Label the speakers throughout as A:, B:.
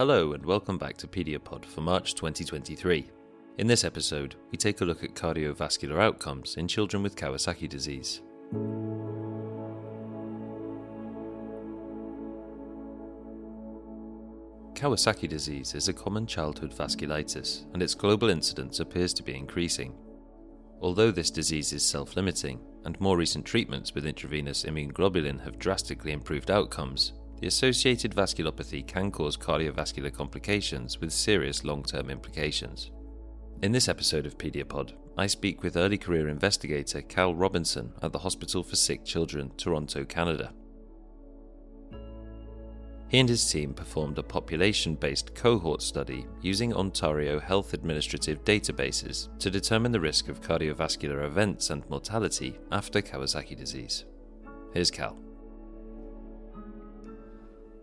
A: Hello and welcome back to Pediapod for March 2023. In this episode, we take a look at cardiovascular outcomes in children with Kawasaki disease. Kawasaki disease is a common childhood vasculitis, and its global incidence appears to be increasing. Although this disease is self limiting, and more recent treatments with intravenous immunoglobulin have drastically improved outcomes, the associated vasculopathy can cause cardiovascular complications with serious long term implications. In this episode of Pediapod, I speak with early career investigator Cal Robinson at the Hospital for Sick Children, Toronto, Canada. He and his team performed a population based cohort study using Ontario Health Administrative databases to determine the risk of cardiovascular events and mortality after Kawasaki disease. Here's Cal.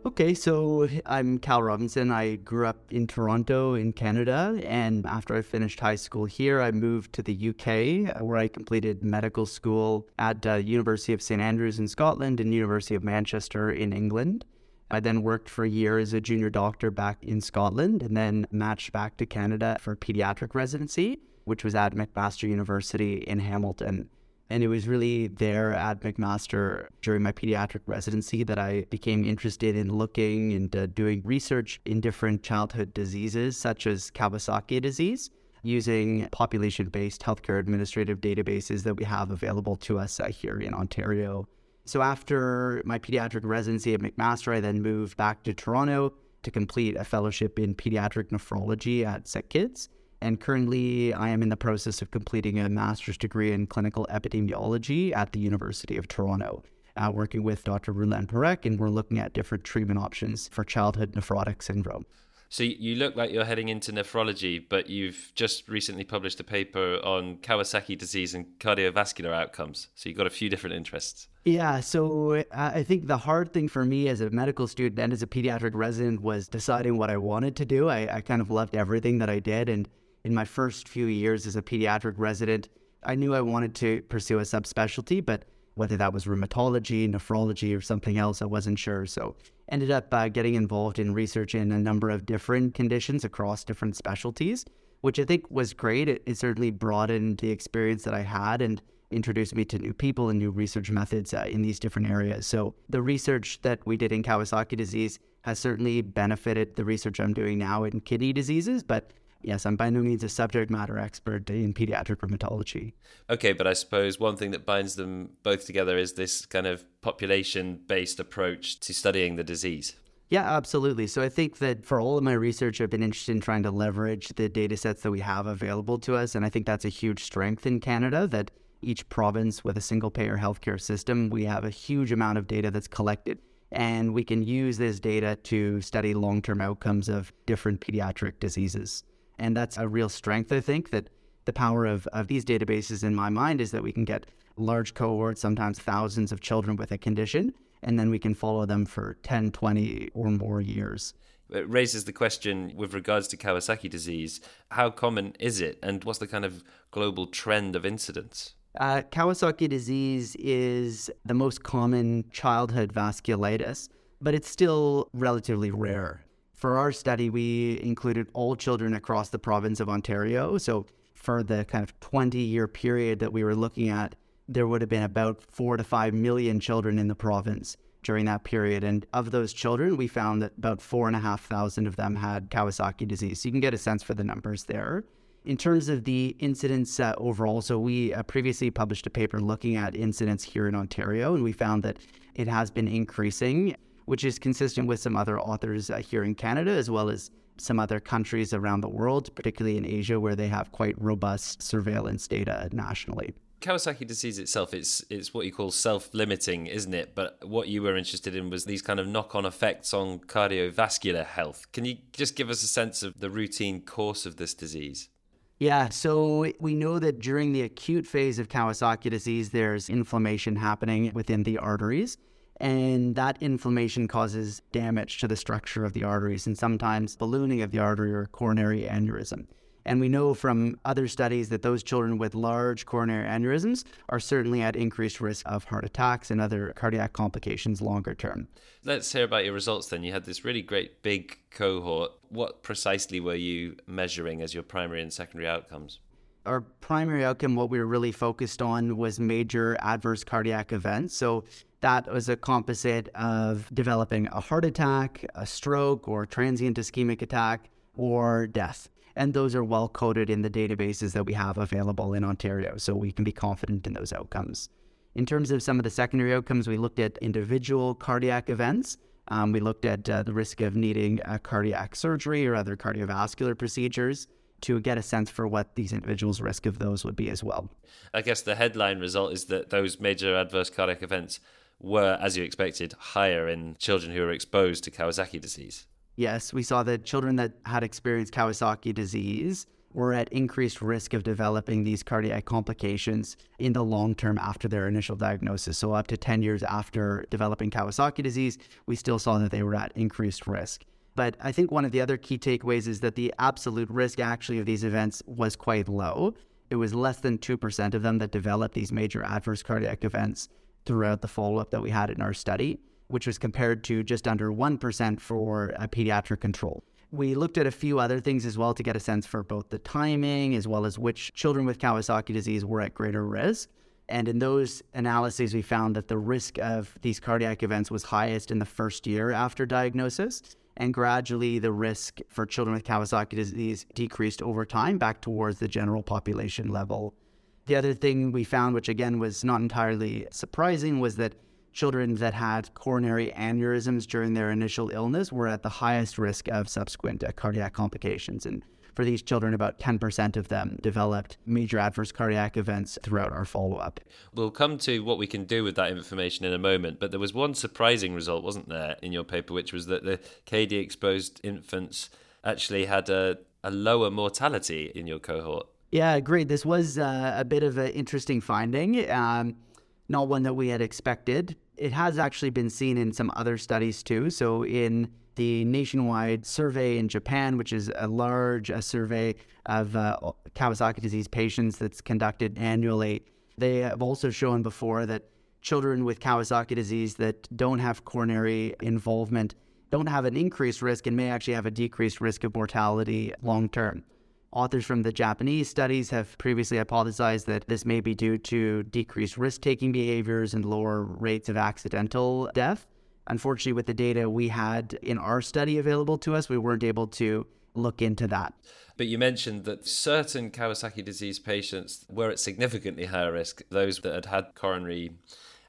B: Okay, so I'm Cal Robinson. I grew up in Toronto, in Canada, and after I finished high school here, I moved to the UK, where I completed medical school at uh, University of St Andrews in Scotland and University of Manchester in England. I then worked for a year as a junior doctor back in Scotland, and then matched back to Canada for pediatric residency, which was at McMaster University in Hamilton. And it was really there at McMaster during my pediatric residency that I became interested in looking and uh, doing research in different childhood diseases, such as Kawasaki disease, using population based healthcare administrative databases that we have available to us uh, here in Ontario. So after my pediatric residency at McMaster, I then moved back to Toronto to complete a fellowship in pediatric nephrology at SickKids. And currently, I am in the process of completing a master's degree in clinical epidemiology at the University of Toronto, uh, working with Dr. Rulan Parekh, and we're looking at different treatment options for childhood nephrotic syndrome.
A: So you look like you're heading into nephrology, but you've just recently published a paper on Kawasaki disease and cardiovascular outcomes. So you've got a few different interests.
B: Yeah, so uh, I think the hard thing for me as a medical student and as a pediatric resident was deciding what I wanted to do. I, I kind of loved everything that I did. And in my first few years as a pediatric resident, I knew I wanted to pursue a subspecialty, but whether that was rheumatology, nephrology, or something else, I wasn't sure. So ended up uh, getting involved in research in a number of different conditions across different specialties, which I think was great. It, it certainly broadened the experience that I had and introduced me to new people and new research methods uh, in these different areas. So the research that we did in Kawasaki disease has certainly benefited the research I'm doing now in kidney diseases, but yes, I'm by no means a subject matter expert in pediatric rheumatology.
A: Okay, but I suppose one thing that binds them both together is this kind of population based approach to studying the disease.
B: Yeah, absolutely. So I think that for all of my research, I've been interested in trying to leverage the data sets that we have available to us. And I think that's a huge strength in Canada that each province with a single payer healthcare system, we have a huge amount of data that's collected. And we can use this data to study long term outcomes of different pediatric diseases. And that's a real strength, I think, that the power of, of these databases in my mind is that we can get large cohorts, sometimes thousands of children with a condition, and then we can follow them for 10, 20 or more years.
A: It raises the question with regards to Kawasaki disease how common is it, and what's the kind of global trend of incidence?
B: Uh, Kawasaki disease is the most common childhood vasculitis, but it's still relatively rare. For our study, we included all children across the province of Ontario. So for the kind of 20 year period that we were looking at, there would have been about four to five million children in the province during that period. And of those children, we found that about four and a half thousand of them had Kawasaki disease. So you can get a sense for the numbers there. In terms of the incidence uh, overall, so we uh, previously published a paper looking at incidence here in Ontario, and we found that it has been increasing, which is consistent with some other authors uh, here in Canada, as well as some other countries around the world, particularly in Asia, where they have quite robust surveillance data nationally.
A: Kawasaki disease itself, it's it's what you call self-limiting, isn't it? But what you were interested in was these kind of knock-on effects on cardiovascular health. Can you just give us a sense of the routine course of this disease?
B: Yeah, so we know that during the acute phase of Kawasaki disease, there's inflammation happening within the arteries and that inflammation causes damage to the structure of the arteries and sometimes ballooning of the artery or coronary aneurysm. And we know from other studies that those children with large coronary aneurysms are certainly at increased risk of heart attacks and other cardiac complications longer term.
A: Let's hear about your results then. You had this really great big cohort. What precisely were you measuring as your primary and secondary outcomes?
B: Our primary outcome, what we were really focused on, was major adverse cardiac events. So that was a composite of developing a heart attack, a stroke, or transient ischemic attack, or death. And those are well coded in the databases that we have available in Ontario, so we can be confident in those outcomes. In terms of some of the secondary outcomes, we looked at individual cardiac events. Um, we looked at uh, the risk of needing a cardiac surgery or other cardiovascular procedures to get a sense for what these individuals' risk of those would be as well.
A: I guess the headline result is that those major adverse cardiac events were, as you expected, higher in children who were exposed to Kawasaki disease.
B: Yes, we saw that children that had experienced Kawasaki disease were at increased risk of developing these cardiac complications in the long term after their initial diagnosis. So, up to 10 years after developing Kawasaki disease, we still saw that they were at increased risk. But I think one of the other key takeaways is that the absolute risk actually of these events was quite low. It was less than 2% of them that developed these major adverse cardiac events throughout the follow up that we had in our study, which was compared to just under 1% for a pediatric control. We looked at a few other things as well to get a sense for both the timing as well as which children with Kawasaki disease were at greater risk. And in those analyses, we found that the risk of these cardiac events was highest in the first year after diagnosis. And gradually, the risk for children with Kawasaki disease decreased over time back towards the general population level the other thing we found, which again was not entirely surprising, was that children that had coronary aneurysms during their initial illness were at the highest risk of subsequent uh, cardiac complications. And for these children, about 10% of them developed major adverse cardiac events throughout our follow up.
A: We'll come to what we can do with that information in a moment, but there was one surprising result, wasn't there, in your paper, which was that the KD exposed infants actually had a, a lower mortality in your cohort.
B: Yeah, great. This was uh, a bit of an interesting finding, um, not one that we had expected. It has actually been seen in some other studies too. So, in the nationwide survey in Japan, which is a large a survey of uh, Kawasaki disease patients that's conducted annually, they have also shown before that children with Kawasaki disease that don't have coronary involvement don't have an increased risk and may actually have a decreased risk of mortality long term. Authors from the Japanese studies have previously hypothesized that this may be due to decreased risk taking behaviors and lower rates of accidental death. Unfortunately, with the data we had in our study available to us, we weren't able to look into that.
A: But you mentioned that certain Kawasaki disease patients were at significantly higher risk, those that had had coronary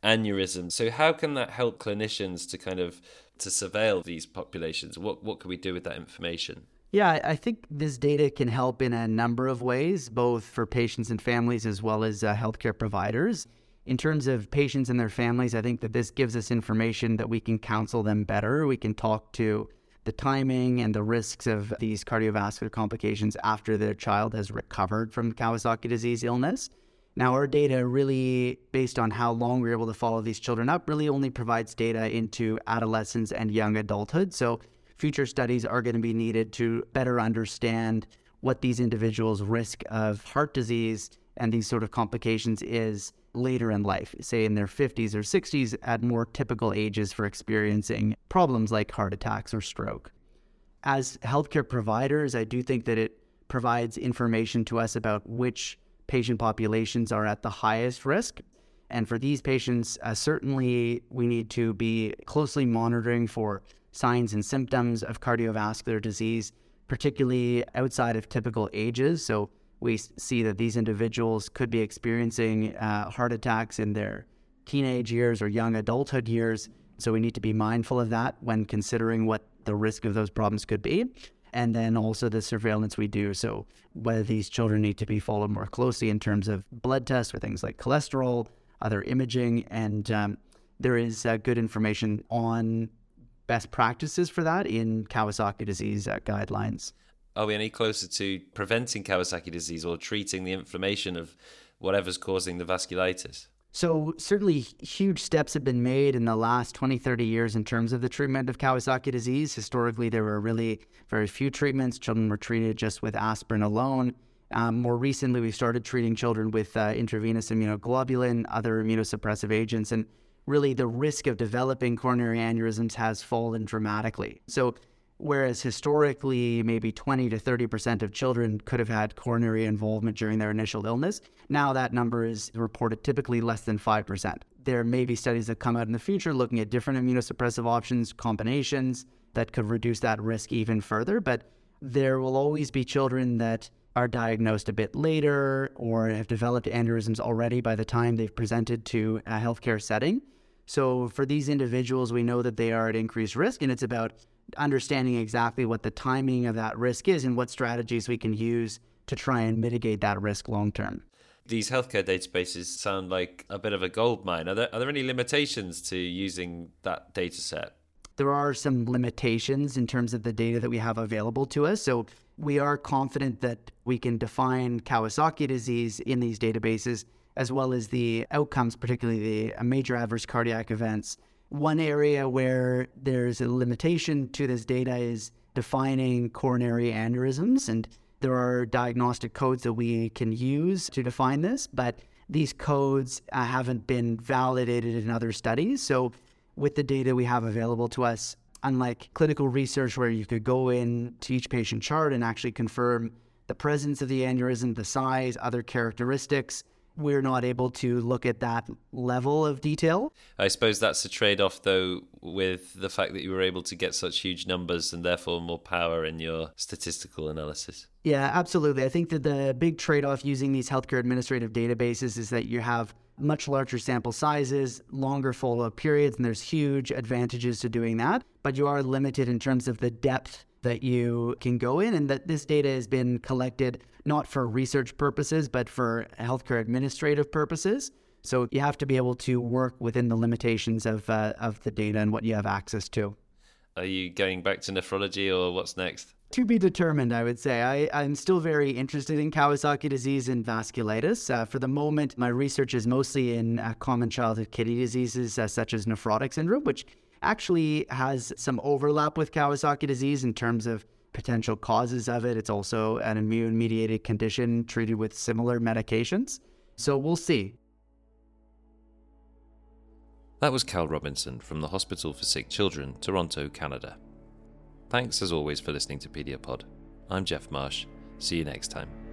A: aneurysm. So how can that help clinicians to kind of to surveil these populations? What what can we do with that information?
B: Yeah, I think this data can help in a number of ways, both for patients and families as well as uh, healthcare providers. In terms of patients and their families, I think that this gives us information that we can counsel them better. We can talk to the timing and the risks of these cardiovascular complications after their child has recovered from Kawasaki disease illness. Now, our data really, based on how long we're able to follow these children up, really only provides data into adolescence and young adulthood. So future studies are going to be needed to better understand what these individuals' risk of heart disease and these sort of complications is later in life, say in their 50s or 60s, at more typical ages for experiencing problems like heart attacks or stroke. As healthcare providers, I do think that it provides information to us about which patient populations are at the highest risk. And for these patients, uh, certainly we need to be closely monitoring for signs and symptoms of cardiovascular disease, particularly outside of typical ages. So we see that these individuals could be experiencing uh, heart attacks in their teenage years or young adulthood years. So we need to be mindful of that when considering what the risk of those problems could be. And then also the surveillance we do. So whether these children need to be followed more closely in terms of blood tests or things like cholesterol, other imaging, and um, there is uh, good information on best practices for that in Kawasaki disease uh, guidelines.
A: Are we any closer to preventing Kawasaki disease or treating the inflammation of whatever's causing the vasculitis?
B: So, certainly, huge steps have been made in the last 20, 30 years in terms of the treatment of Kawasaki disease. Historically, there were really very few treatments. Children were treated just with aspirin alone. Um, more recently, we started treating children with uh, intravenous immunoglobulin, other immunosuppressive agents, and really the risk of developing coronary aneurysms has fallen dramatically. So, whereas historically maybe 20 to 30% of children could have had coronary involvement during their initial illness, now that number is reported typically less than 5%. There may be studies that come out in the future looking at different immunosuppressive options, combinations that could reduce that risk even further, but there will always be children that are diagnosed a bit later or have developed aneurysms already by the time they've presented to a healthcare setting. So for these individuals, we know that they are at increased risk, and it's about understanding exactly what the timing of that risk is and what strategies we can use to try and mitigate that risk long term.
A: These healthcare databases sound like a bit of a gold mine. Are there, are there any limitations to using that data set?
B: There are some limitations in terms of the data that we have available to us. So we are confident that we can define Kawasaki disease in these databases, as well as the outcomes, particularly the major adverse cardiac events one area where there's a limitation to this data is defining coronary aneurysms, and there are diagnostic codes that we can use to define this, but these codes uh, haven't been validated in other studies. So, with the data we have available to us, unlike clinical research where you could go in to each patient chart and actually confirm the presence of the aneurysm, the size, other characteristics, we're not able to look at that level of detail.
A: I suppose that's a trade off, though, with the fact that you were able to get such huge numbers and therefore more power in your statistical analysis.
B: Yeah, absolutely. I think that the big trade off using these healthcare administrative databases is that you have much larger sample sizes, longer follow up periods, and there's huge advantages to doing that. But you are limited in terms of the depth that you can go in, and that this data has been collected not for research purposes, but for healthcare administrative purposes. So you have to be able to work within the limitations of uh, of the data and what you have access to.
A: Are you going back to nephrology, or what's next?
B: To be determined, I would say. I, I'm still very interested in Kawasaki disease and vasculitis. Uh, for the moment, my research is mostly in uh, common childhood kidney diseases uh, such as nephrotic syndrome, which actually has some overlap with Kawasaki disease in terms of potential causes of it. It's also an immune mediated condition treated with similar medications. So we'll see.
A: That was Cal Robinson from the Hospital for Sick Children, Toronto, Canada. Thanks as always for listening to Pediapod. I'm Jeff Marsh. See you next time.